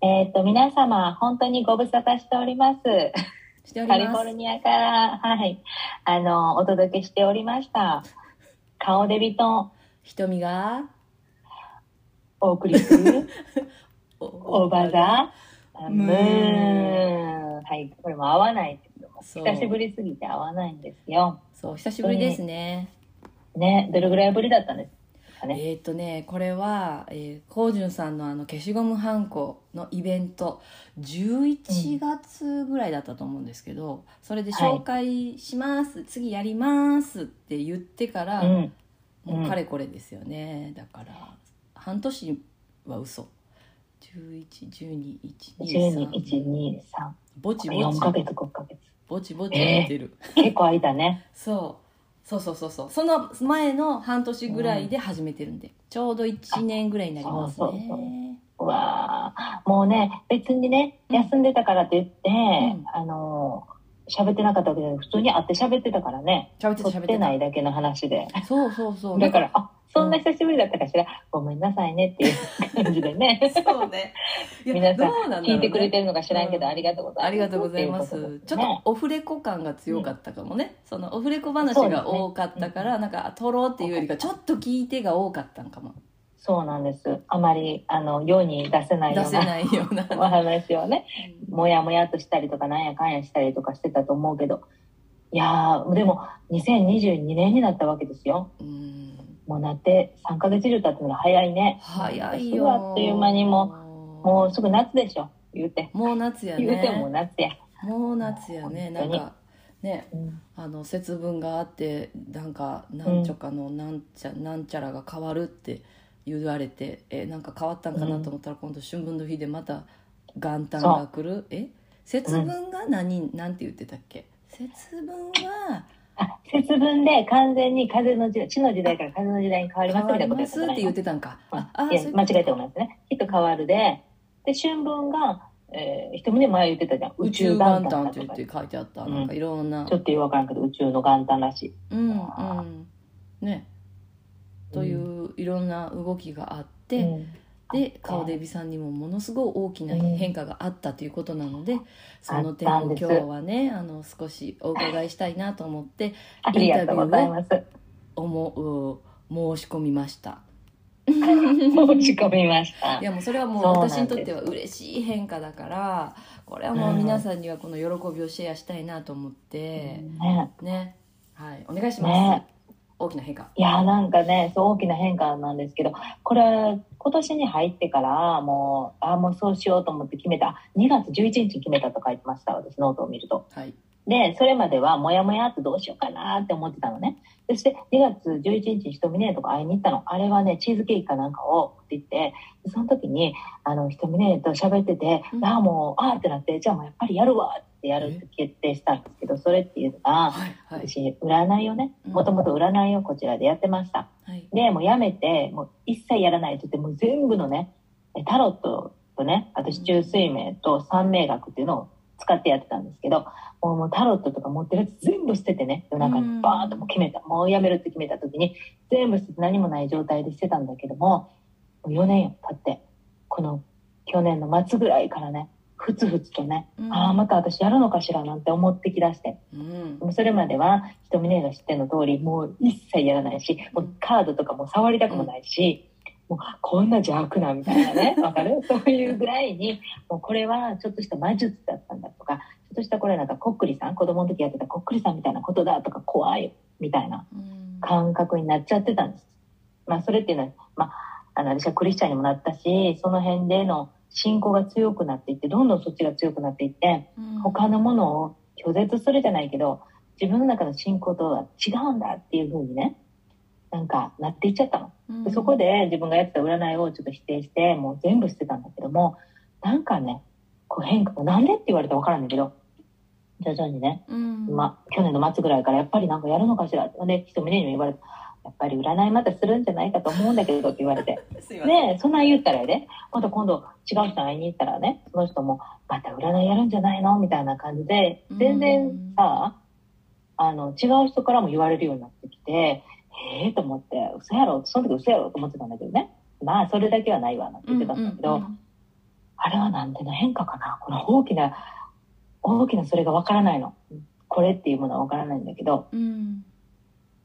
えっ、と、皆様、本当にご無沙汰しております。カリフォ。ルニアから、はい、あの、お届けしておりました。顔デビと瞳が、お送りする、おオーバーザムムーーン。はい、これも合わないけども、そう久しぶりすぎて合わないんですよ。そう、久しぶりですね。ね、どれぐらいぶりだったんですかね。えっ、とね、これは、えー、こうじゅんさんのあの消しゴムはんこのイベント、11月ぐらいだったと思うんですけど、それで紹介します、次やりますって言ってから、うん。もうかれこれですよね。だから、半年は嘘。11、12、1、2、12、1、3。2、3。ぼちぼ4ヶち、月、5ヶ月。ぼちぼちやってる。結構空いたね。そうそうそうそうそう。その前の半年ぐらいで始めてるんで、ちょうど1年ぐらいになりますね。うわあ。もうね、別にね、うん。休んでたからって言って、ん。あのー、喋ってなかったわけで、普通に会って喋ってたからね。喋ってってないだけの話で。そうそうそう。だから、あ、そんな久しぶりだったかしら、ごめんなさいねっていう感じでね。そうね。皆さん聞いてくれてるのか知らんけど、うんありがとうございます。ありがとうございます。ちょっとオフレコ感が強かったかもね、そのオフレコ話が多かったから、なんか撮ろうっていうよりかちょっと聞いてが多かったんかも。そうなんです。あまり、あの、世に出せないようなないような。お話をね、もやもやっとしたりとかなんやかんやしたりとかしてたと思うけど。いやーでも2022年になったわけですよ。うんもうなって3ヶ月以上経つのが早いね。早いよ。あっという間にももうすぐ夏でしょ。言うて。もう夏や言うてもうね夏や、もう夏やね。なんかねうん。あの節分があってなんかなんちょかのなんちゃ,、なんちゃらが変わるって言われてえなんか変わったんかなと思ったら、今度春分の日でまた元旦が来る？え？節分が何、なんて言ってたっけ？節分はあ節分で完全に風の時代地の時代から風の時代に変わりますみたいなことやっって言ってたんか。ああいや間違えてごめんなさいねきっと変わるでで春分が、えー、一目前言ってたじゃん宇宙元旦って言って書いてあった、うんなんかいろんな。ちょっとよくわからんけど宇宙の元旦らしい。うんうん。ね。といういろんな動きがあって、うんで顔デビさんにもものすごい大きな変化があったということなので、その点を今日はねあの少しお伺いしたいなと思ってありがとうございます。思う申し込みました。申し込みました。い。やもうそれはもう私にとっては嬉しい変化だからこれはもう皆さんにはこの喜びをシェアしたいなと思って、ね、ね。はいお願いします、ね大きな変化。いやなんかねそう大きな変化なんですけどこれ今年に入ってからもうあもうそうしようと思って決めた。2月11日に決めたと書いてました私ノートを見ると。はい。でそれまではモヤモヤってどうしようかなって思ってたのねそして2月11日にひとみねとか会いに行ったの。あれはねチーズケーキかなんかをって言ってでその時にあのひとみねと喋ってて、うん。ああもうああってなってじゃあもうやっぱりやるわってやるって決定したんですけどそれっていうのがはいはい。私占いをねうん。もともと占いをこちらでやってました。はい。でもうやめてもう一切やらないって言ってもう全部のねえタロットとね私中水明と三名学っていうのを使ってやってたんですけどもうもうタロットとか持ってるやつ全部捨ててね夜中にバーッともう決めた。もうやめるって決めた時に全部捨てて何もない状態でしてたんだけどももう4年よ経ってこの去年の末ぐらいからねふつふつとね、うん。ああまた私やるのかしらなんて思ってきだして。うん。もうそれまでは瞳ねが知ってるの通りもう一切やらないしもうカードとかも触りたくもないし、もうこんな邪悪なみたいなね わかる？そういうぐらいにもうこれはちょっとした魔術だったんだとかちょっとしたこれなんかこっくりさん子供の時やってたこっくりさんみたいなことだとか怖いみたいなうん。感覚になっちゃってたんです。まあそれっていうのは、まあ、あの私はクリスチャンにもなったしその辺での信仰が強くなっていってどんどんそっちが強くなっていってうん。他のものを拒絶するじゃないけど自分の中の信仰とは違うんだっていう風にねなんかなっていっちゃったの。うん。でそこで自分がやってた占いをちょっと否定してもう全部捨てたんだけどもなんかねこう変化なんでって言われたら分からんだけど徐々にねうん。まあ、去年の末ぐらいからやっぱりなんかやるのかしら。ってで人胸にも言われてやっぱり占いまたするんじゃないかと思うんだけどって言われて。すいません。でそんなん言ったらやでまた今度違う人に会いに行ったらねその人もまた占いやるんじゃないの？みたいな感じで全然さあの違う人からも言われるようになってきてええと思って嘘やろ？その時嘘やろ？と思ってたんだけどね。まあそれだけはないわなって言ってたんだけど、あれはなんでの変化かな？この大きな大きなそれがわからないの。これっていうものはわからないんだけど。うん。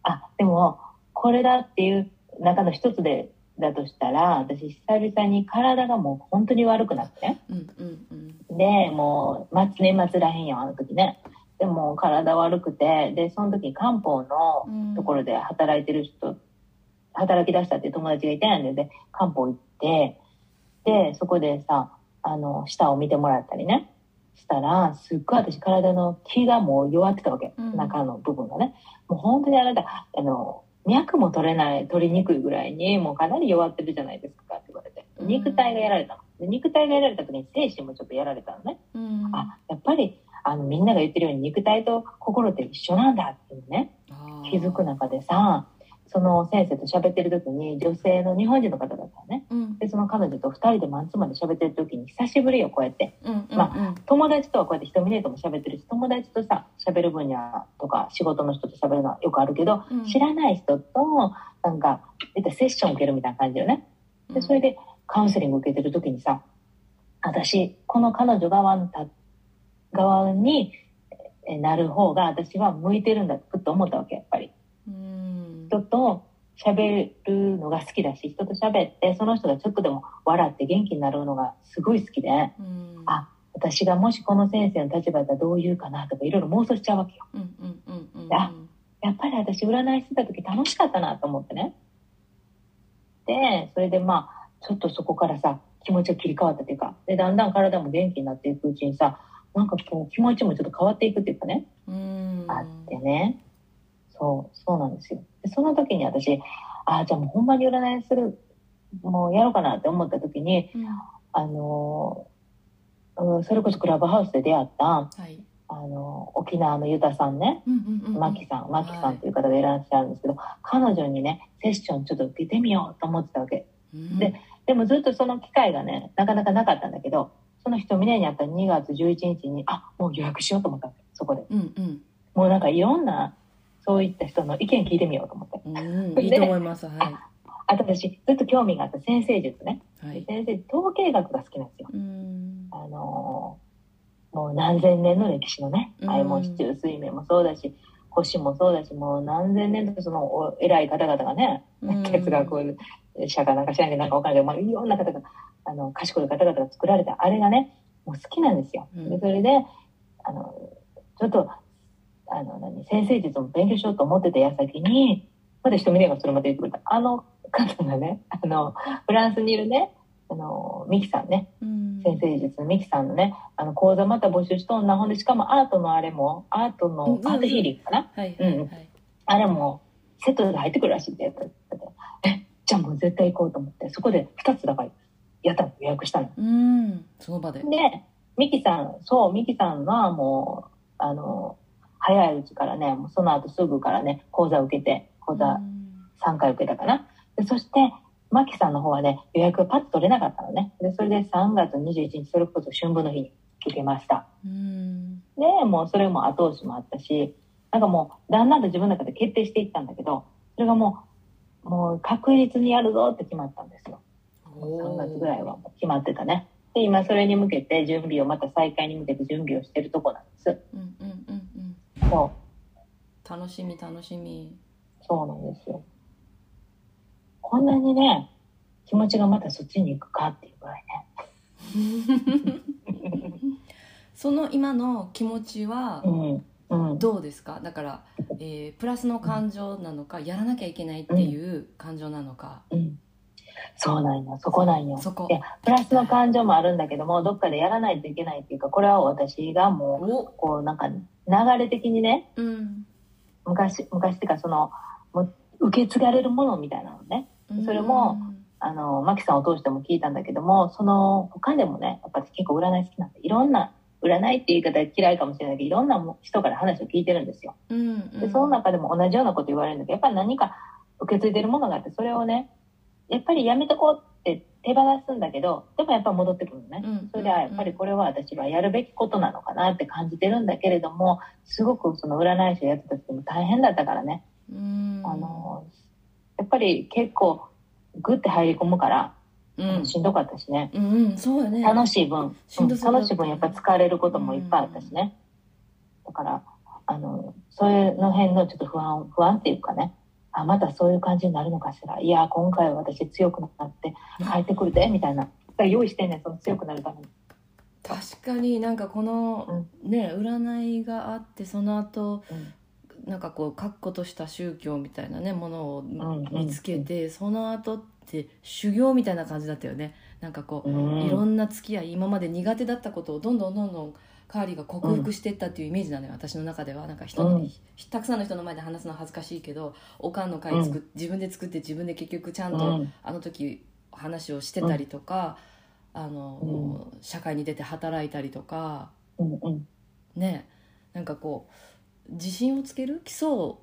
あでもこれだっていう中の一つでだとしたら私久々に体がもう本当に悪くなって。ねうんうんうん。でもう末年末らへんよあの時ねでも体悪くてでその時に漢方のうん。ところで働いてる人働き出したっていう友達がいたんでで漢方行ってでそこでさあの舌を見てもらったりね。したらすっごい私体の気がもう弱ってたわけ、うん。中の部分がね。もう本当にあなたあの脈も取れない取りにくいぐらいにもうかなり弱ってるじゃないですかって言われて。うん。肉体がやられたの。で肉体がやられた時に精神もちょっとやられたのね。うん。あやっぱりあのみんなが言ってるように肉体と心って一緒なんだっていうね気づく中でさその先生と喋ってる時に女性の日本人の方だったのね。うん。でその彼女と2人でマンツーマンで喋ってる時に久しぶりよこうやって。うんうんま友達とはこうやって人見ねえとも喋ってるし友達とさ喋る分野とか仕事の人と喋るのはよくあるけどうん。知らない人となんかセッション受けるみたいな感じよね。でそれでカウンセリング受けてる時にさ私この彼女側のた側にえなる方が私は向いてるんだと思ったわけやっぱり。うん。人と喋るのが好きだし人と喋ってその人がちょっとでも笑って元気になるのがすごい好きでうん。あ私がもしこの先生の立場だったらどう言うかなとかいろいろ妄想しちゃうわけよ。うんうんうんうんあやっぱり私占いしてた時楽しかったなと思ってね。でそれでまあちょっとそこからさ気持ちが切り替わったっていうかでだんだん体も元気になっていくうちにさなんかこう気持ちもちょっと変わっていくっていうかね、うん。あってね。そうそうなんですよ。でその時に私ああじゃあもうほんまに占いするもうやろうかなって思った時にうん。あのそれこそクラブハウスで出会ったはい。あのー沖縄のユタさんね。マキさん、マキさんという方がいらっしゃるんですけど、彼女にね、セッションちょっと受けてみようと思ってたわけ。うん。ででもずっとその機会がね、なかなかなかったんだけど、その人、峰にあった2月11日に、あ、もう予約しようと思ったそこで。うんうんもうなんかいろんな、そういった人の意見聞いてみようと思って。うんいいと思いますはいあと私、ずっと興味があった先生術ね。はい先生、統計学が好きなんですよ。うんあのーもう何千年の歴史のね、うんあいも四柱推命もそうだし、星もそうだし、もう何千年とそのお偉い方々がね、うん 哲学者かなんか知らんけどなんかわかんないけど、まあ、いろんな方が、あの、賢い方々が作られたあれがね、もう好きなんですよ。うん。で、それで、あの、ちょっと、あの、何、先生術も勉強しようと思ってた矢先に、まだ人見ねえがそれまで言ってくれた。あの方がね、あの、フランスにいるね、あの、ミキさんね、うん。先生術のミキさんのねあの講座また募集しとんなほんでしかもアートのあれもアートのうんアートヒーリングかな、はいはいはい。あれもセットで入ってくるらしいってやったえじゃあもう絶対行こうと思ってそこで2つだからやったの予約したの。うんその場で。でミキさんそうミキさんはもうあの早いうちからねもうその後すぐからね講座受けて講座うん3回受けたかな。でそしてマキさんの方はね予約がパッと取れなかったのね。でそれで3月21日それこそ春分の日に受けました。うん。でもうそれも後押しもあったしなんかもうだんだんと自分の中で決定していったんだけどそれがもうもう確実にやるぞって決まったんですよ3月ぐらいはもう決まってたね。で今それに向けて準備をまた再開に向けて準備をしてるとこなんです。うんうんうんうんそう。楽しみ楽しみ。そうなんですよ。こんなにね気持ちがまたそっちに行くかっていうぐらいね。その今の気持ちはどうですか？だから、えープラスの感情なのかやらなきゃいけないっていう感情なのか、うんそうなんよ。そこなんよ。そこ。いやプラスの感情もあるんだけどもどっかでやらないといけないっていうかこれは私がもうお。こうなんか流れ的にねうん。昔昔っていうかそのもう受け継がれるものみたいなのね。それもあのマキさんを通しても聞いたんだけどもその他でもねやっぱり結構占い好きなんでいろんな占いっていう言い方は嫌いかもしれないけどいろんな人から話を聞いてるんですよ。うんうん。でその中でも同じようなこと言われるんだけどやっぱり何か受け継いでるものがあってそれをねやっぱりやめとこうって手放すんだけどでもやっぱ戻ってくるのね、うん。それではやっぱりこれは私はやるべきことなのかなって感じてるんだけれどもすごくその占い師をやってた時も大変だったからね、うん。あのやっぱり結構グッて入り込むからうん。しんどかったしね。うんうん。そうよね。楽しい分、うんしんどそうだった。楽しい分やっぱ疲れることもいっぱいあったしね。だから、あの、そういうの辺のちょっと不安、不安っていうかね、あ、またそういう感じになるのかしら。いや、今回は私強くなって帰ってくるで、みたいな。用意してんねん、その強くなるために。確かになんかこの、ね占いがあってその後うんなんかこう確固とした宗教みたいなねものをん見つけて、その後って修行みたいな感じだったよねなんかこう、うんいろんな付き合い今まで苦手だったことをどんどんどんどんカーリーが克服していったっていうイメージなのよ、私の中では。なんか人に、うん。たくさんの人の前で話すのは恥ずかしいけどおかんの会作っ、自分で作って自分で結局ちゃんと、うん。あの時話をしてたりとか、あの社会に出て働いたりとかうんうん。ねなんかこう自信をつける？基礎を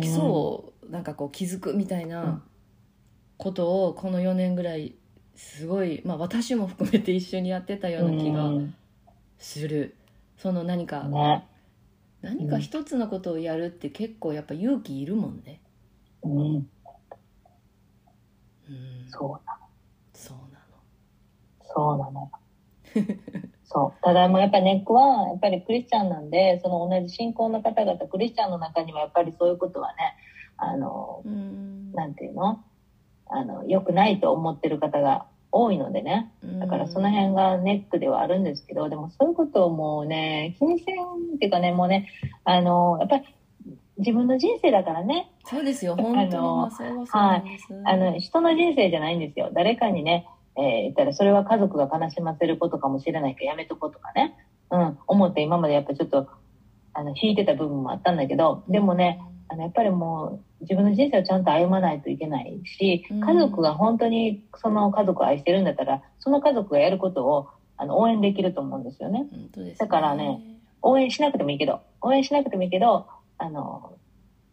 基礎をなんかこう気づくみたいなことをこの4年ぐらいすごい、まあ、私も含めて一緒にやってたような気がうん。する。その何か、ね。何か一つのことをやるって結構やっぱ勇気いるもんね。うん。うん、そうなそうなの。そうなのよ。そう。ただもうやっぱりネックは、やっぱりクリスチャンなんで、その同じ信仰の方々、クリスチャンの中にはやっぱりそういうことはね、あの、うんなんていうの？あの、良くないと思ってる方が多いのでね。だからその辺がネックではあるんですけど、でもそういうことをもうね、気にせんっていうかね、もうね、あの、やっぱり自分の人生だからね、そうですよ本当にそうあの、人の人生じゃないんですよ。誰かにね、えー言ったらそれは家族が悲しませることかもしれないからやめとこうとかね。うん、思って今までやっぱちょっと、あの、引いてた部分もあったんだけど、でもね、あの、やっぱりもう自分の人生をちゃんと歩まないといけないし、うん。家族が本当にその家族を愛してるんだったら、その家族がやることをあの応援できると思うんですよね。本当です、だからね応援しなくてもいいけど、応援しなくてもいいけど、あの、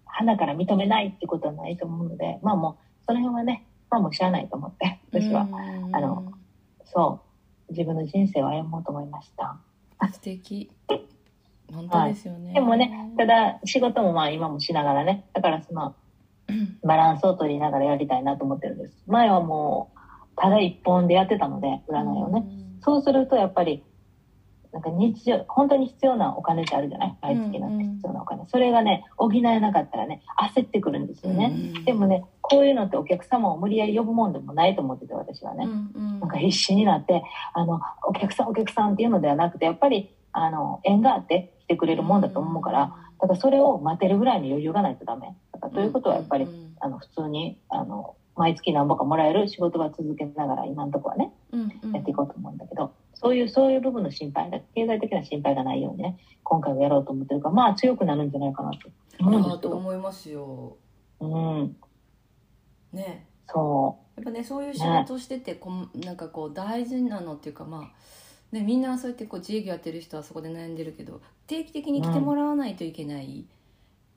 花から認めないってことはないと思うので、まあもう、その辺はね、まあもう知らないと思って、私は、うん。あのそう、自分の人生を歩もうと思いました。素敵本当ですよね、でもね、ただ仕事もまあ今もしながらね、だからそのうんバランスを取りながらやりたいなと思ってるんです。前はもう、ただ一本でやってたので、占いをね。そうするとやっぱり、なんか日常、本当に必要なお金ってあるじゃない？毎月の必要なお金。それがね、補えなかったらね、焦ってくるんですよね。うんでもね、こういうのってお客様を無理やり呼ぶもんでもないと思ってて、私はね。うんうんなんか必死になって、あの、お客さんお客さんっていうのではなくて、やっぱり、あの、縁があって来てくれるもんだと思うから、だからそれを待てるぐらいの余裕がないとダメ。だからということはやっぱり、うんあの、普通に、あの、毎月何本かもらえる仕事は続けながら今のところはね、やっていこうと思うんだけど、そういう、そういう部分の心配だ、経済的な心配がないようにね、今回はやろうと思ってるから、まあ強くなるんじゃないかなと思うんであすけど。と思いますよ。うん、ね。そやっぱねそういう仕事をしててこんなんかこう大事なのっていうかまあね、みんなそうやってこう自営業やってる人はそこで悩んでるけど定期的に来てもらわないといけない、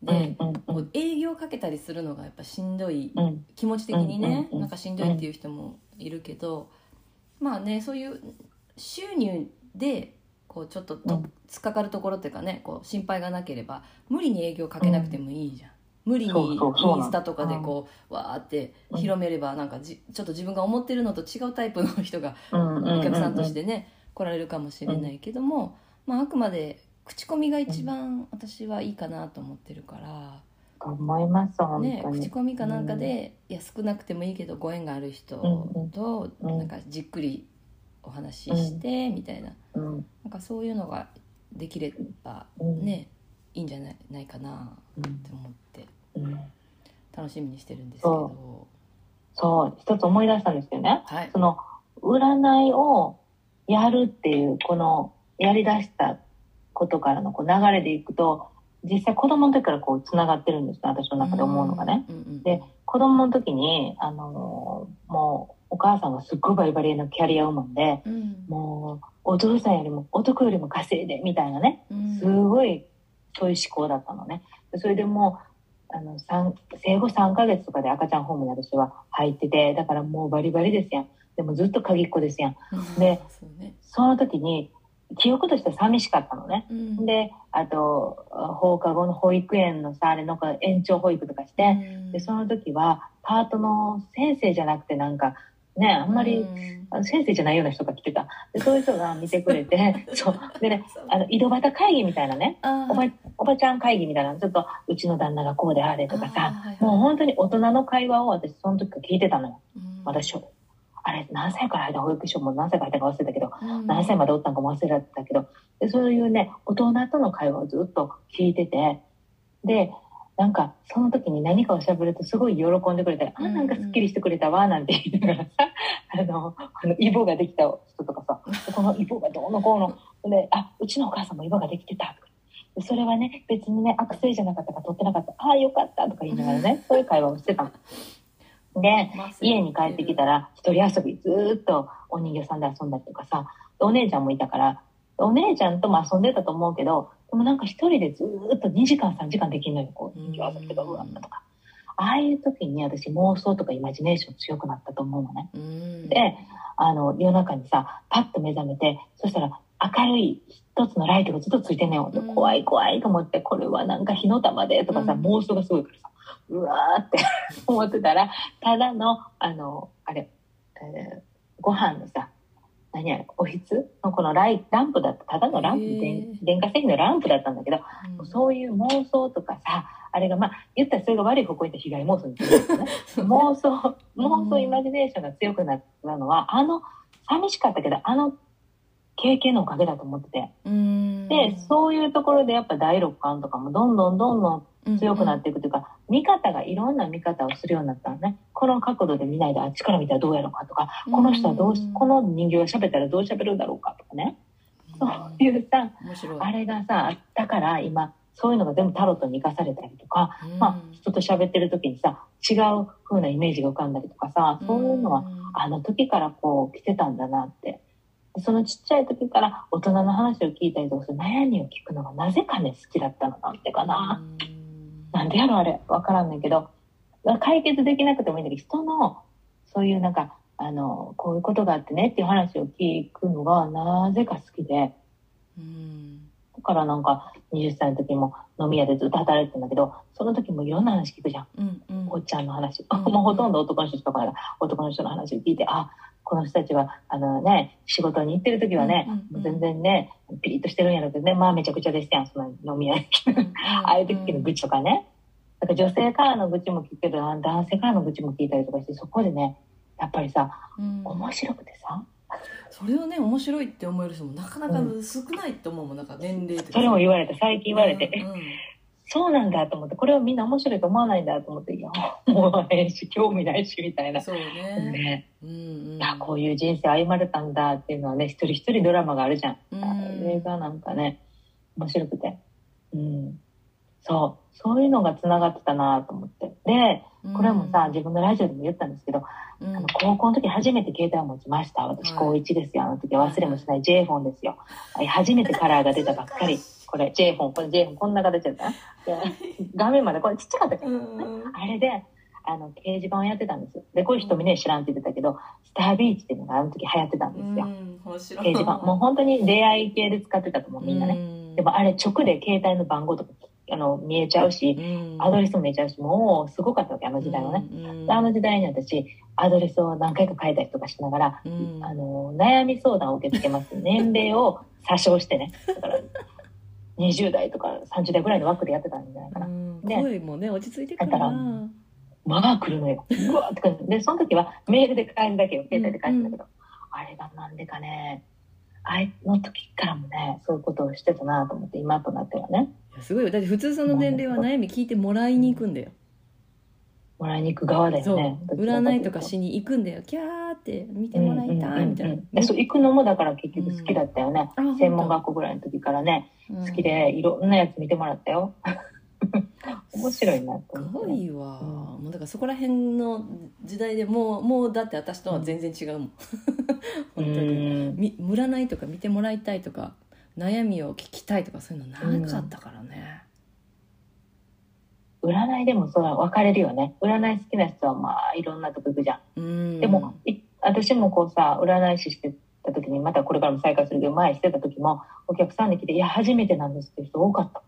う。で、こう営業かけたりするのがやっぱしんどいうん、気持ち的にね、うなんかしんどいっていう人もいるけど、まあねそういう収入でこうちょっとと、うん突っかかるところっていうかねこう心配がなければ無理に営業かけなくてもいいじゃん。無理にインスタとかでこうわーって広めればなんかじちょっと自分が思ってるのと違うタイプの人がお客さんとしてね来られるかもしれないけども、まあ、あくまで口コミが一番私はいいかなと思ってるから、と思います、本ね。口コミかなんかで、いや少なくてもいいけどご縁がある人とうん。なんかじっくりお話ししてみたいな。うん、なんかそういうのができればうん、ねいいんじゃないないかなうん、って思ってうん。楽しみにしてるんですけど。そう、一つ思い出したんですよね。はい。その、占いをやるっていう、この、やり出したことからのこう流れでいくと、実際子供の時からこう繋がってるんですね、私の中で思うのがね。うんうんうんで子供の時に、あのーもう、お母さんがすっごいバリバリのキャリアウーマンで、うんもう、お父さんよりも、男よりも稼いで、みたいなね、うんすごい、そういう思考だったのね。でそれでもう、あの、三生後3ヶ月とかで赤ちゃんホームに私は入ってて、だからもうバリバリですやん。でもずっと鍵っ子ですやん。でねその時に、記憶として寂しかったのね。うん。で、あと、放課後の保育園のさ、あれなんか延長保育とかして、で、その時は、パートの先生じゃなくてなんか、ねあんまり、先生じゃないような人が来てた。でそういう人が見てくれて そう。でねあの井戸端会議みたいなね。おばおばちゃん会議みたいなの。ちょっとうちの旦那がこうであれとかさはいはい。もう本当に大人の会話を私その時から聞いてたのよ。うん。私あれ何歳から入った保育所も何歳から入ったか忘れたけどうん。何歳までおったんかも忘れたけどでそういうね大人との会話をずっと聞いててでなんかその時に何かを喋るとすごい喜んでくれたり「あなんかすっきりしてくれたわ」なんて言いながらさ あのあのイボができた人とかさ「このイボがどうのこうの」で「あうちのお母さんもイボができてた」とかでそれはね別にね悪性じゃなかったから取ってなかった「ああよかった」とか言いながらねそういう会話をしてたの。で家に帰ってきたら一人遊びずーっとお人形さんで遊んだりとかさお姉ちゃんもいたからお姉ちゃんとも遊んでたと思うけどでもなんか一人でずーっと2時間3時間できるのよ。こう人形遊びとかうわーとか。ああいう時に私妄想とかイマジネーション強くなったと思うのね。うん。であの夜中にさパッと目覚めてそしたら明るい一つのライトがずっとついてんねん怖い怖いと思ってこれはなんか火の玉でとかさ、うん。妄想がすごいからさうわーって 思ってたらただのあのあれ、えーご飯のさ何やおひつ？のこのライランプだったただのランプ電電化製品のランプだったんだけどうん。そういう妄想とかさあれがまあ言ったらそれが悪い方向に行った被害妄想にね。妄想妄想イマジネーションが強くなったのはあの寂しかったけどあの経験のおかげだと思ってて。うん。でそういうところでやっぱ第六感とかもどんどんどんどん強くなっていくというか、見方がいろんな見方をするようになったのね。この角度で見ないであっちから見たらどうやろうかとか、この人はどうしこの人形が喋ったらどう喋るんだろうかとかね、そういうさあれがさあったから今そういうのが全部タロットに生かされたりとか、うん。まあ人と喋ってる時にさ違う風なイメージが浮かんだりとかさそういうのはあの時からこう来てたんだなって。でそのちっちゃい時から大人の話を聞いたりとかする悩みを聞くのがなぜかね好きだったのなんてかな、なんでやろあれ。わからんねんけど。解決できなくてもいいんだけど人のそういうなんかあのこういうことがあってねっていう話を聞くのがなぜか好きで。うん。だからなんか20歳の時も飲み屋でずっと働いてたんだけどその時もいろんな話聞くじゃん。うんうん。おっちゃんの話、うんもうほとんど男の人とかが男の人の話を聞いてあこの人たちはあのね仕事に行ってる時はね、うんうんうん。全然ねピリッとしてるんやろうけどねまあめちゃくちゃでしたやん。その飲み屋にああいう時の愚痴とかね。だから女性からの愚痴も聞くけど男性からの愚痴も聞いたりとかしてそこでねやっぱりさうん。面白くてさ。それをね面白いって思える人もなかなか少ないと思うもん。なんか年齢とか。それも言われた最近言われて、うんうんそうなんだと思ってこれをみんな面白いと思わないんだと思っていや思わへんし興味ないしみたいな。そうね。ね、うんうん。こういう人生歩まれたんだっていうのはね一人一人ドラマがあるじゃん、うん。あれがなんかね面白くて。うん。そう。そういうのがつながってたなと思って。でこれもさ、自分のラジオでも言ったんですけど、うん。あの高校の時初めて携帯を持ちました。私はい高1ですよ。あの時は忘れもしない J フォンですよ。はい初めてカラーが出たばっかりこれ J フォンこれ J フォンこんな形だったなで 画面までこれちっちゃかったじゃんうんあれで、あの、掲示板をやってたんです。で、こういう人みんな知らんって言ってたけど、スタービーチっていうのがあの時流行ってたんですよ。掲示板。もう本当に出会い系で使ってたと思う、みんなね。ねでもあれ直で携帯の番号とか、あの、見えちゃうし、アドレスも見えちゃうし、もうすごかったわけ、あの時代はね。であの時代に私、アドレスを何回か変えたりとかしながら、うんあの、悩み相談を受け付けます。年齢を詐称してね。だから、20代とか30代ぐらいの枠でやってたんじゃないかな。声もね落ち着いてくるな。間が来るのよ。うわーって感じ。で、その時はメールで返すだけよ。携帯で返すんだけど。あれがなんでかね、あれの時からもね、そういうことをしてたなと思って、今となってはね、すごいよ。だって普通その年齢は悩み聞いてもらいに行くんだよ。もらいに行く側だそう。よね。占いとかしに行くんだよ。キャーって見てもらいたいみたいな。行くのもだから結局好きだったよね。あ本当。専門学校ぐらいの時からね、うん。好きでいろんなやつ見てもらったよ。面白いなとすご思ってね、いわ、うん。もうだからそこら辺の時代でもうもうだって私とは全然違うもん、う本当に。占いとか見てもらいたいとか悩みを聞きたいとかそういうのなかったからね、占いでもそうだ分かれるよね。占い好きな人はまあいろんなとこ行くじゃん。うん。でも、い私もこうさ占い師してた時にまたこれからも再開するけど前してた時もお客さんに来て「いや初めてなんです」っていう人多かった。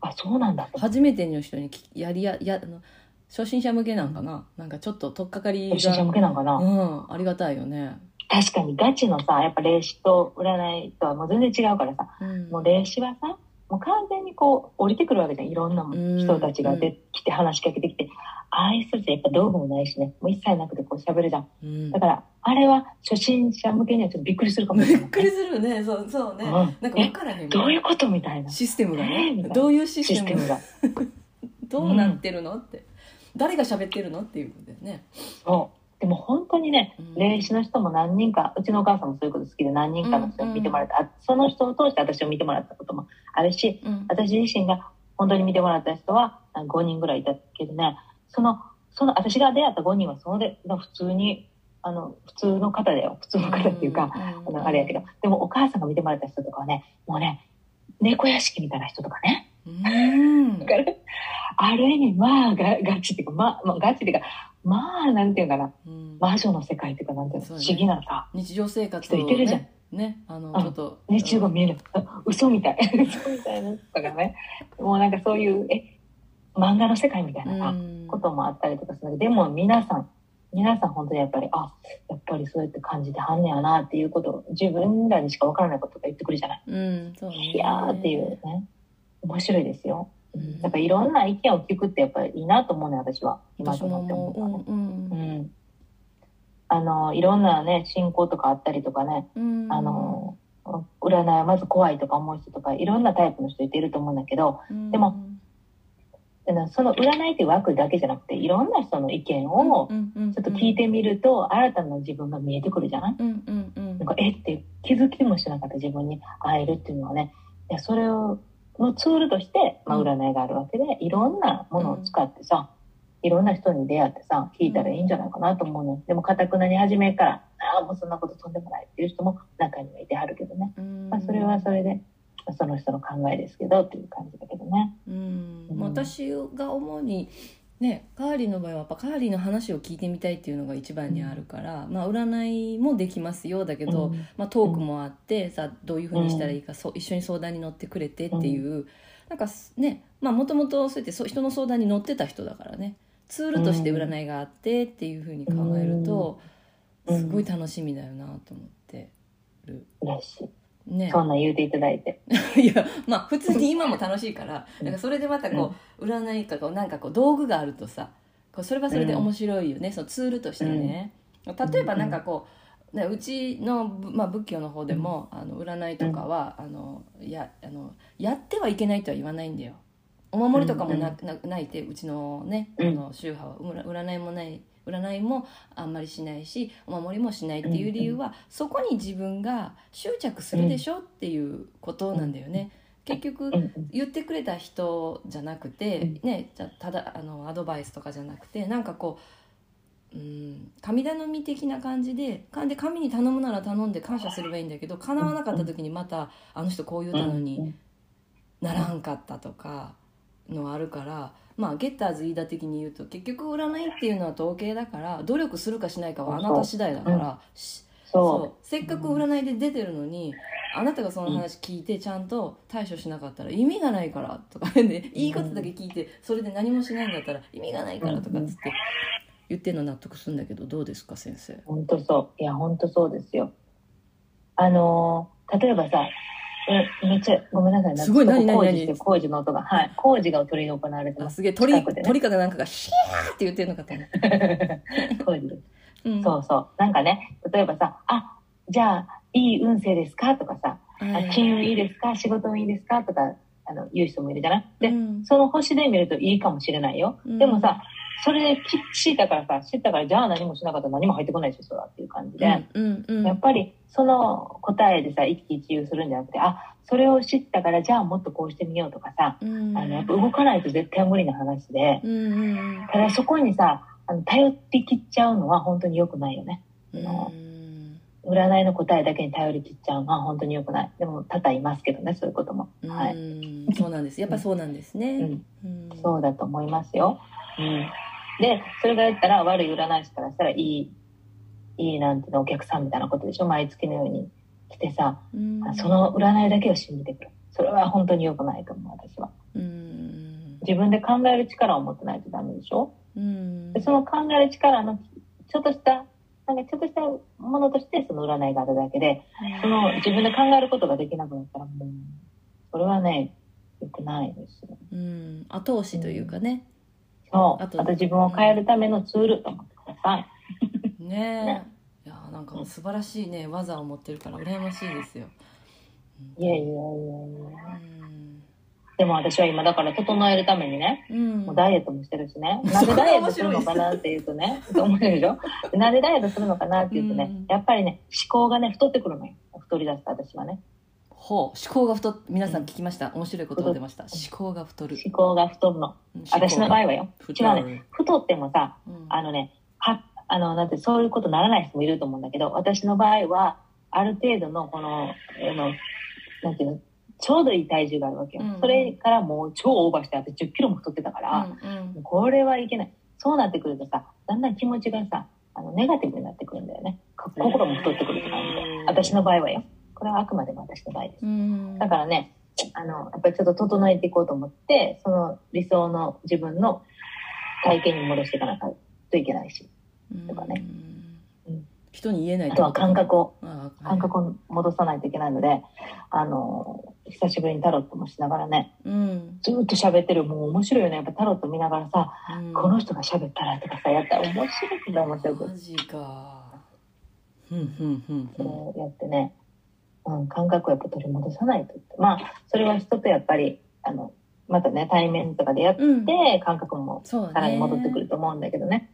あそうなんだと。初めての人にやりややあの初心者向けなんかな？なんかちょっと取っかかり初心者向けなんかな、うんありがたいよね。確かにガチのさ、やっぱ霊視と占いとはもう全然違うからさ、うん。もう霊視はさ、もう完全にこう降りてくるわけじゃん。いろんな人たちが出てきて話しかけてきて、ああいう人たちはやっぱ道具もないしね、もう一切なくてこう喋るじゃん。うん。だから、あれは初心者向けにはちょっとびっくりするかもしれない。びっくりするね。そうそうね、うん。なんか分からへんどういうことみたいな。システムがね。どういうシステムが？どうなってるのって。誰が喋ってるのっていうことでね。そう。でも本当にねうん、霊視の人も何人か、うちのお母さんもそういうこと好きで何人かの人に見てもらった、あその人を通して私を見てもらったこともあるし、うん。私自身が本当に見てもらった人はあ5人ぐらいいたけどね、その、その、私が出会った5人はそので、の普通に、あの、普通の方だよ。普通の方っていうか、あの、あれやけど、でもお母さんが見てもらった人とかはね、もうね、猫屋敷みたいな人とかね、うん。だからある意味、まあ、がガチっていうか、まあ、まあ、ガチっていうか、まあ、なんていうかな、うん。魔女の世界っていうか、なんていうの、不そうね思議なさ、日常生活人いてるじゃん。ねねあのん。ちょっと。日中が見える。あ嘘みたい。嘘みたいなとかね。もうなんかそういう、え、漫画の世界みたいなこともあったりとかするでも皆さん、皆さん本当にやっぱり、あ、やっぱりそうやって感じてはんねやなっていうことを、自分らにしかわからないこととか言ってくるじゃない。うんそうねいやーっていうね。面白いですよ。うんだからいろんな意見を聞くってやっぱりいいなと思うね、私は。今私ともなって思うううんうん。あの、いろんなね、信仰とかあったりとかね、うんあの、占いはまず怖いとか思う人とか、いろんなタイプの人いてると思うんだけど、でもその占いって枠だけじゃなくて、いろんな人の意見をちょっと聞いてみると、新たな自分が見えてくるじゃない？うんうんうん。なんか、え？って気づきもしなかった自分に会えるっていうのはね、いやそれを、のツールとして、まあ、うん。占いがあるわけで、いろんなものを使ってさ、いろんな人に出会ってさ、聞いたらいいんじゃないかなと思うの。でも、かたくなに初めから、ああ、もうそんなこととんでもないっていう人も中にはいてはるけどね。うん。まあ、それはそれで、まあその人の考えですけどっていう感じだけどね。うん。うん。私が主にねカーリーの場合はやっぱカーリーの話を聞いてみたいっていうのが一番にあるから、まあ占いもできますよだけど、うん。まあ、トークもあってさどういうふうにしたらいいか、そう一緒に相談に乗ってくれてっていう、なんかねまあもともとそうやってそう人の相談に乗ってた人だからねツールとして占いがあってっていうふうに考えると、うん。すごい楽しみだよなと思ってる。嬉しい。ね、そんなん言うていただいて。いやまあ普通に今も楽しいからなん。かそれでまたこう占いかこうなんかこう道具があるとさこうそれはそれで面白いよね、そのツールとしてね、例えばなんかこう、ね、うちの、まあ、仏教の方でも、あの占いとかは、あのやあのやってはいけないとは言わないんだよ。お守りとかもな,、なないてうちのねあの宗派は。占占いもない占いもあんまりしないしお守りもしないっていう理由は、そこに自分が執着するでしょっていうことなんだよね。結局言ってくれた人じゃなくて、ね、じゃただあのアドバイスとかじゃなくてなんかこう、うん、神頼み的な感じでかで神に頼むなら頼んで感謝すればいいんだけど叶わなかった時にまたあの人こう言うたのにならんかったとかのあるから。まあ、ゲッターズ飯田的に言うと結局占いっていうのは統計だから努力するかしないかはあなた次第だから、しそそう。せっかく占いで出てるのに、あなたがその話聞いてちゃんと対処しなかったら意味がないからとか ねいいことだけ聞いてそれで何もしないんだったら意味がないからとかっつって言ってんの納得するんだけどどうですか先生？う。本当そう。いや、本当そうですよ。あのー例えばさ、え、めっちゃ、ごめんなさい。すごい何何何？工事の音が、はい。工事が取り行われてます。あすげえ鳥ね鳥かなんかがシャーって言ってるのかと思う、工事です。うん、そうそう。なんかね、例えばさ、あ、じゃあ、いい運勢ですか？とかさ、金運いいですか？仕事運いいですか？とか、あの、言う人もいるじゃない？で、うんその星で見るといいかもしれないよ。うんでもさ、それで知ったからさ、知ったから、じゃあ何もしなかったら何も入ってこないでしょ、そらっていう感じで。うんうんやっぱり、その答えでさ、一喜一憂するんじゃなくて、あ、それを知ったから、じゃあもっとこうしてみようとかさ、うんあの、やっぱ動かないと絶対無理な話で、うんうんただそこにさ、あの頼りきっちゃうのは本当に良くないよね。うん占いの答えだけに頼りきっちゃうのは本当に良くない。でも多々いますけどね、そういうことも。うんはい。うんそうなんですやっぱそうなんですね、うん。うんそうだと思いますよ。うん。で、それがやったら悪い占い師からしたらいい、いいなんていうのお客さんみたいなことでしょ？毎月のように来てさ、うん。その占いだけを信じてくる。それは本当に良くないと思う、私は。うん。自分で考える力を持ってないとダメでしょ？うん。でその考える力のちょっとしたなんかちょっとしたものとしてその占いがあるだけでその自分で考えることができなくなったらもうそれはね良くないですよ。うん。後押しというかね、そうああとと自分を変えるためのツールと思ってください。ね ね。いやなんか素晴らしいね技を持ってるから羨ましいですよ、いやいやいやいや。うん。でも私は今だから整えるためにねうん。もうダイエットもしてるしね。なんでダイエットするのかなっていうとね、思うでしょでなんでダイエットするのかなっていうとね、うん。やっぱりね、思考がね、太ってくるのよ。太り出すと私はね。ほう思考が太っ皆さん聞きました？面白いことが出ました？思考が太る思考が太るの。うん私の場合はよ。違うね。太ってもさ、うんあのね、は、あの、なんて、そういうことならない人もいると思うんだけど、私の場合は、ある程度の、この、あの、なんていうの、ちょうどいい体重があるわけよ。うんそれからもう超オーバーして、あと10キロも太ってたから、うんうんこれはいけない。そうなってくるとさ、だんだん気持ちがさ、あのネガティブになってくるんだよね。こ心も太ってくるって感じで。私の場合はよ。これはあくまでも私の場合です。うん。だからね、あの、やっぱりちょっと整えていこうと思って、その理想の自分の体験に戻していかなきゃといけないし、とかね。人に言えないあとは感覚を、感覚を戻さないといけないので、あの、久しぶりにタロットもしながらね、うん。ずーっと喋ってる、もう面白いよね。やっぱタロット見ながらさ、うん。この人が喋ったらとかさ、やったら面白くない面白くマジか。ふんふんふんふん。をやってね、うん、感覚をやっぱ取り戻さないと。まあ、それは人とやっぱり、あの、またね、対面とかでやって、うん感覚もさらに戻ってくると思うんだけどね。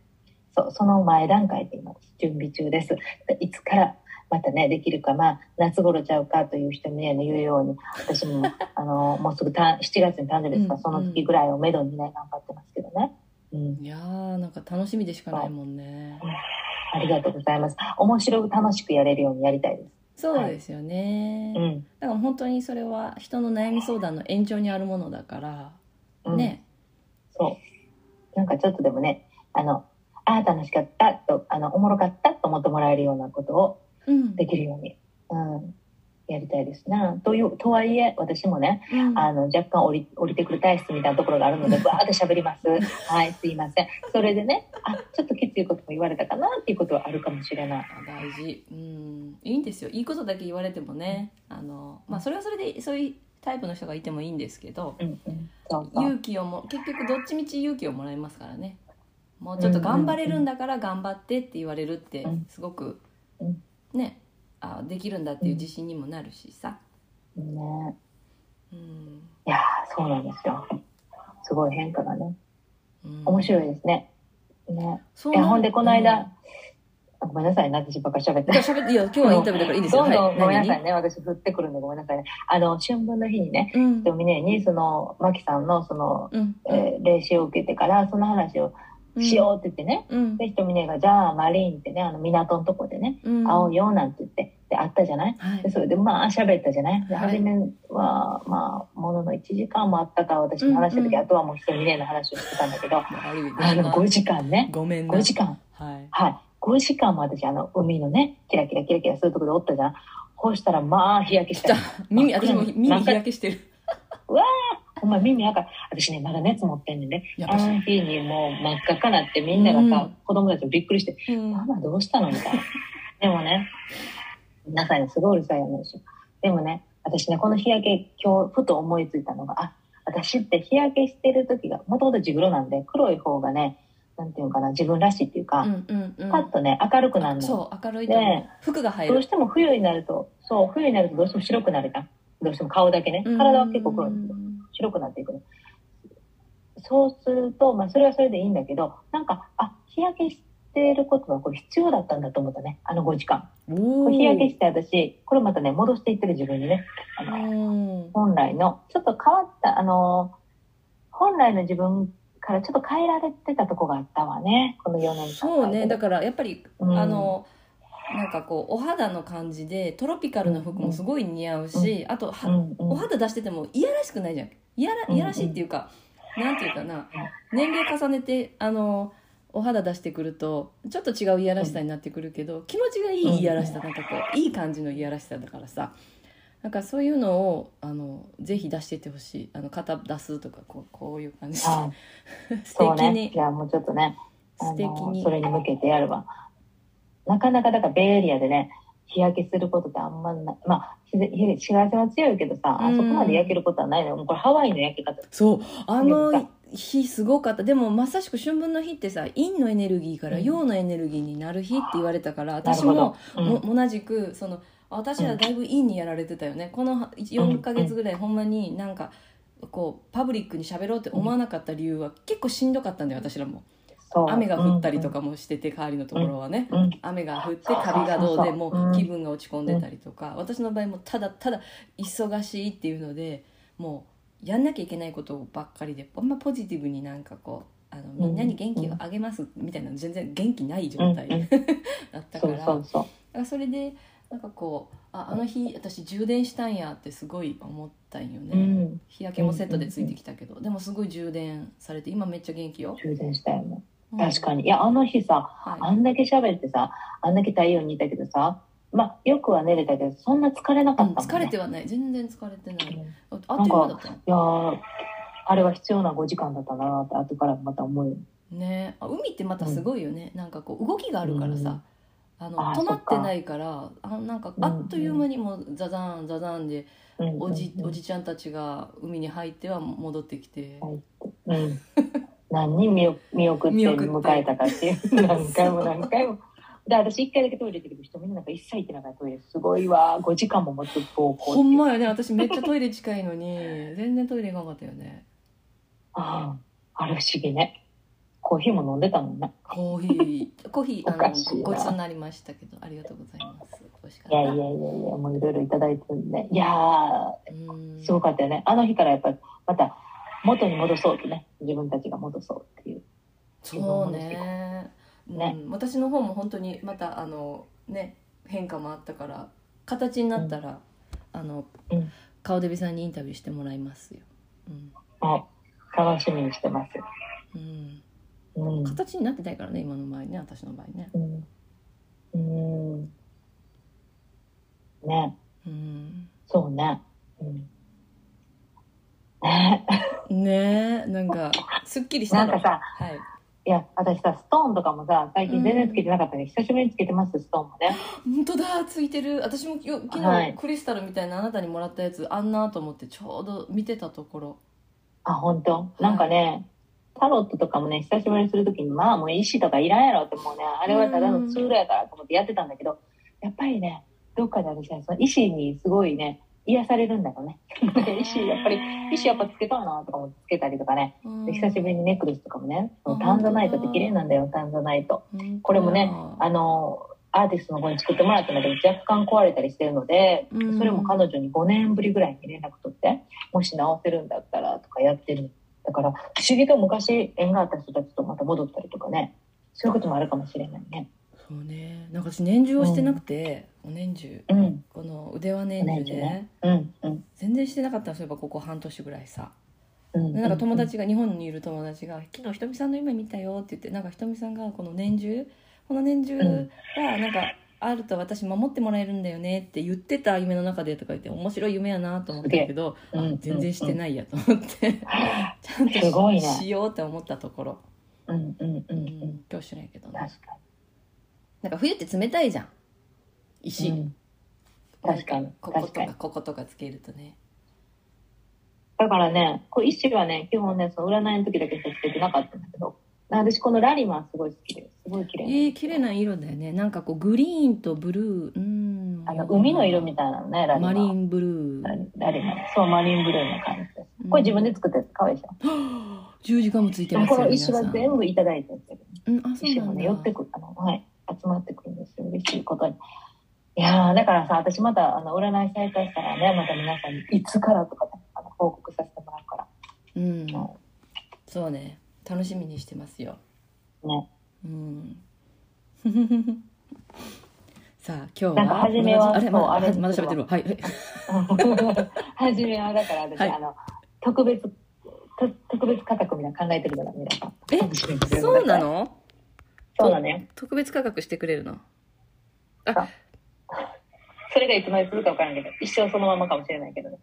そう、その前段階で今、準備中です。いつからまたね、できるか、まあ、夏頃ちゃうかという人もね、言うように、私も、あの、もうすぐた7月に誕生日ですから、うんその時ぐらいをめどにね、頑張ってますけどね。うん。いやーなんか楽しみでしかないもんねありがとうございます。面白く楽しくやれるようにやりたいです。そうですよね、うん。だから本当にそれは人の悩み相談の延長にあるものだから、うん、ね。そう。なんかちょっとでもね、あの、ああ、楽しかったと、あの、おもろかったと思ってもらえるようなことをうん。できるように、うん、やりたいですな。という、とはいえ、私もね、うんあの、若干降り、降りてくる体質みたいなところがあるので、バーって喋ります。はい、すいません。それでね、あ、ちょっときついことも言われたかなっていうことはあるかもしれない。大事うんいいんですよいいことだけ言われてもねあのまあそれはそれでそういうタイプの人がいてもいいんですけどうん、うん。そうそう。勇気をも結局どっちみち勇気をもらえますからねもうちょっと頑張れるんだから頑張ってって言われるってうんすごくうんねあできるんだっていう自信にもなるしさ、ね。うんいやーそうなんですよ。すごい変化がね。うん、面白いですね。ね。そうないや、ほんで、この間、ごめんなさいね、私ばっかり喋って。喋っていや今日はインタビューだからいいですよどんどん、はいごめんなさ何いね、私振ってくるんでごめんなさいね。あの、春分の日にね、うんひとみねに、その、マキさんの、その、うんえー霊視を受けてから、その話をしようって言ってね。うん。で、ひとみねが、じゃあ、マリーンってね、あの、港のとこでね、うん。会おうよ、なんて言って、で、会ったじゃない？はい。で、それで、まあ、喋ったじゃない？で、はい。初めは、まあ、ものの1時間もあったか、私の話した時、うん。うんあとはもうひとみねの話をしてたんだけど、あの、5時間ね、ごめんな。5時間。はい。はい。5時間も私、あの、海のね、キラキラキラキラするところでおったじゃん。こうしたら、まあ、日焼けし来た。た。耳私も耳日焼けしてるお前耳赤い。私ね、まだ熱持ってんねんね。やっぱしあの日にもう真っ赤っかなってみんながさ、うん子供たちもびっくりして、うんママどうしたのみたいな。でもね、皆さんにすごいうるさい話ででもね、私ね、この日焼け、今日ふと思いついたのが、あ、私って日焼けしてる時が、もともと地黒なんで、黒い方がね、なんていうのかな、自分らしいっていうか、うんうんうんパッとね、明るくなるの。そう明るいと服が入どうるしても冬になると、そう、冬になるとどうしても白くなるじゃん。どうしても顔だけね。体は結構黒いんですよ。白くなっていくの。そうすると、まあ、それはそれでいいんだけど、なんか、あ、日焼けしてることはこれ必要だったんだと思ったね。あの5時間。日焼けして私、これまたね、戻していってる自分にね、あの、うん本来の、ちょっと変わった、あの、本来の自分からちょっと変えられてたとこがあったわね。この4年間。そうねだからやっぱり、うんあのなんかこうお肌の感じでトロピカルな服もすごい似合うし、あとお肌出しててもいやらしくないじゃん。いやらいやらしいっていうか、なんていうかな年齢重ねてあのお肌出してくるとちょっと違ういやらしさになってくるけど気持ちがいいいやらしさなんかこういい感じのいやらしさだからさなんかそういうのをあのぜひ出していってほしい。あの型出すとかこうこういう感じ。であ。素 そうね。敵に。いや、もうちょっとね、あ素敵のに。それに向けてやれば。なかなか、だから、ベイエリアでね、日焼けすることってあんまない。まあ、紫外線は強いけどさ、あうん。そこまで焼けることはないの。よ。もうこれハワイの焼け方。そう。あの日すごかった。でもまさしく春分の日ってさ陰のエネルギーからうん。陽のエネルギーになる日って言われたから、なる私も。うん。も同じくその私はだいぶ陰にやられてたよね、この4ヶ月ぐらいほんまになんかこうパブリックに喋ろうって思わなかった理由は結構しんどかったんだよ私らも雨が降ったりとかもしてて代わりのところはね、うん。うん雨が降ってカビがどうでもうんう。気分が落ち込んでたりとか、私の場合もただただ忙しいっていうのでもうやんなきゃいけないことばっかりであんまポジティブになんかこうあのみんなに元気をあげますみたいな全然元気ない状態うんうん。だったから。それでなんかこうああの日私充電したんやってすごい思ったんよね、うん。日焼けもセットでついてきたけど、でもすごい充電されて今めっちゃ元気よ、充電したよね。うん。確かに。いや、あの日さ、はい。あんだけ喋ってさ、あんだけ太陽にいたけどさ、まあ、よくは寝れたけど、そんな疲れなかうんったね。疲れてはない。全然疲れてない。うん。いああっという間だったの。やーあれは必要な5時間だったなって、後からまた思うよ。ね。あ海ってまたすごいよね、なんかこう動きがあるからさ、あのあ止まってないからあなんかあっという間にもうザザンザザンでうんおじ,、うんおじちゃんたちが海に入っては戻ってきて、はいうん。何人見送見送って迎えたかっていう。何回も何回も。で、私一回だけトイレ行ったけど、人みんななんか一切行ってなかったトイレ。すごいわ。5時間も持つ方向ほんまよね私めっちゃトイレ近いのに全然トイレ行かなかったよねああ、あれ不思議ね。コーヒーも飲んでたもんね。コーヒーコーヒーおかしいなあのごちそうになりましたけどありがとうございます美味しかったいやいやいやいや、もういろいろいただいてるんで。いやー、うんすごかったよね。あの日からやっぱり、また元に戻そうとね。自分たちが戻そうっていう。そうねねうん、私の方も本当にまたあのね変化もあったから形になったら、あの、うん顔デビさんにインタビューしてもらいますよ、うんあ、楽しみにしてます。うん、うん。形になってないからね今の場合ね私の場合ね、うん。うん。ね。うん、そうね。うん。ね。ねえなんかすっきりしたの。なんかさ、はい。いや、私さ、ストーンとかもさ、最近全然つけてなかったけど、久しぶりにつけてます、ストーンもね。本当だついてる。私もよ昨日、はい。クリスタルみたいなあなたにもらったやつあんなと思ってちょうど見てたところ。あ、本当？なんかね、タロットとかもね、久しぶりにするときに、まあもう石とかいらんやろってもうね、あれはただのツールやからと思ってやってたんだけど、やっぱりね、どっかで私はその石にすごいね、癒されるんだろうね。石、やっぱり、石やっぱつけたいなとかもつけたりとかね、で久しぶりにネックレスとかもね、タンザナイトって綺麗なんだよ、タンザナイト。りこれもね、あの、アーティストの子に作ってもらったんだけど、若干壊れたりしてるので、うん。それも彼女に5年ぶりぐらいに連絡取って、もし直せるんだったらとかやってる。だから、不思議と昔縁があった人たちとまた戻ったりとかね、そういうこともあるかもしれないね。そうね。なんか私年中をしてなくて、お年中うん、この腕輪年中お年中ね。ねうん、うん。全然してなかったのそういえばここ半年ぐらいさ。うん、でなんか友達が、日本にいる友達が「昨日ひとみさんの夢見たよ」って言ってなんかひとみさんがこの年中この年中うん。がなんかあると私守ってもらえるんだよねって言ってた夢の中でとか言って面白い夢やなと思ったけど、うんあ全然してないやと思って、ちゃんとね。しようって思ったところ、うん、うん、うん、ううんん。今日しないけどね。なんか冬って冷たいじゃん石、に。うん確かにここと確かこことかつけるとねだからね、こう石はね、基本ね、その占いの時だけしかつけてなかったんだけど、私このラリマンすごい好きです。すごい綺麗な。えー、綺麗な色だよねなんかこうグリーンとブルーうんあの、海の色みたいなのね、ラリマン。マリンブルーラリマン。そう、マリンブルーな感じです。これ自分で作ったやつ、かわいいでしょ。十字架もついてでますよもこの石は全部いただいたやつだけど、うん、あそう石もね、なんだ寄ってくる、あの、はい、集まってくるんですよ。嬉しいことに。いやー、だからさ、私また、あの、占い再開したらね、また皆さんにいつからとかね、あの、報告させてもらうかうん。ら。そうね。楽しみにしてますよ。ね。うん。さあ今日は？なんか初めはあれまだそうあれまだ喋ってるわ。はいはい。初めはだから私、はい。あの特別と特別価格みたいなの考えてるから皆さん。えそうなの？そうなのよ。特別価格してくれるの？それがいつまで続くか分からんけど、一生そのままかもしれないけどね。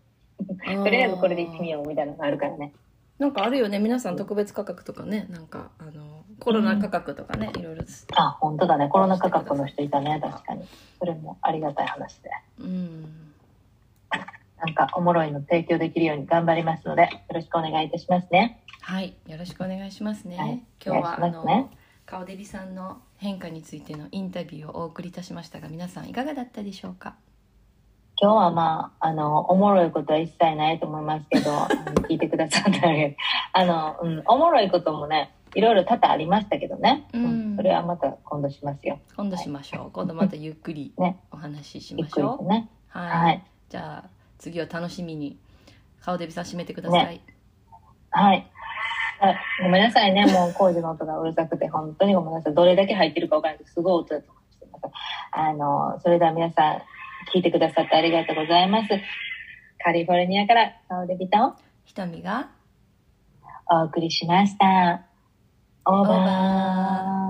とりあえずこれで行ってみようみたいなのがあるからね。なんかあるよね皆さん特別価格とかねなんかあのコロナ価格とかね、いろいろあ、本当だね。コロナ価格の人いたね、確かに。それもありがたい話で。うんなんかおもろいの提供できるように頑張りますので、よろしくお願いいたしますね。はいよろしくお願いしますね、はい今日はあお願いしますねの顔デビさんの変化についてのインタビューをお送りいたしましたが皆さんいかがだったでしょうか？今日はまあ、あの、おもろいことは一切ないと思いますけど、聞いてくださったら、あの、うん、おもろいこともね、いろいろ多々ありましたけどね。うんそれはまた今度しますよ。今度しましょう、今度またゆっくりねお話ししましょう、とね。はい、はい。じゃあ次は楽しみに顔デビさん締めてください、はい。あごめんなさいね。もう工事の音がうるさくて、本当にごめんなさい。どれだけ入ってるかわからないけど、すごい音だと思います。あの、それでは皆さん、聞いてくださってありがとうございます。カリフォルニアから、顔でビタをひとみがお送りしました。オーバー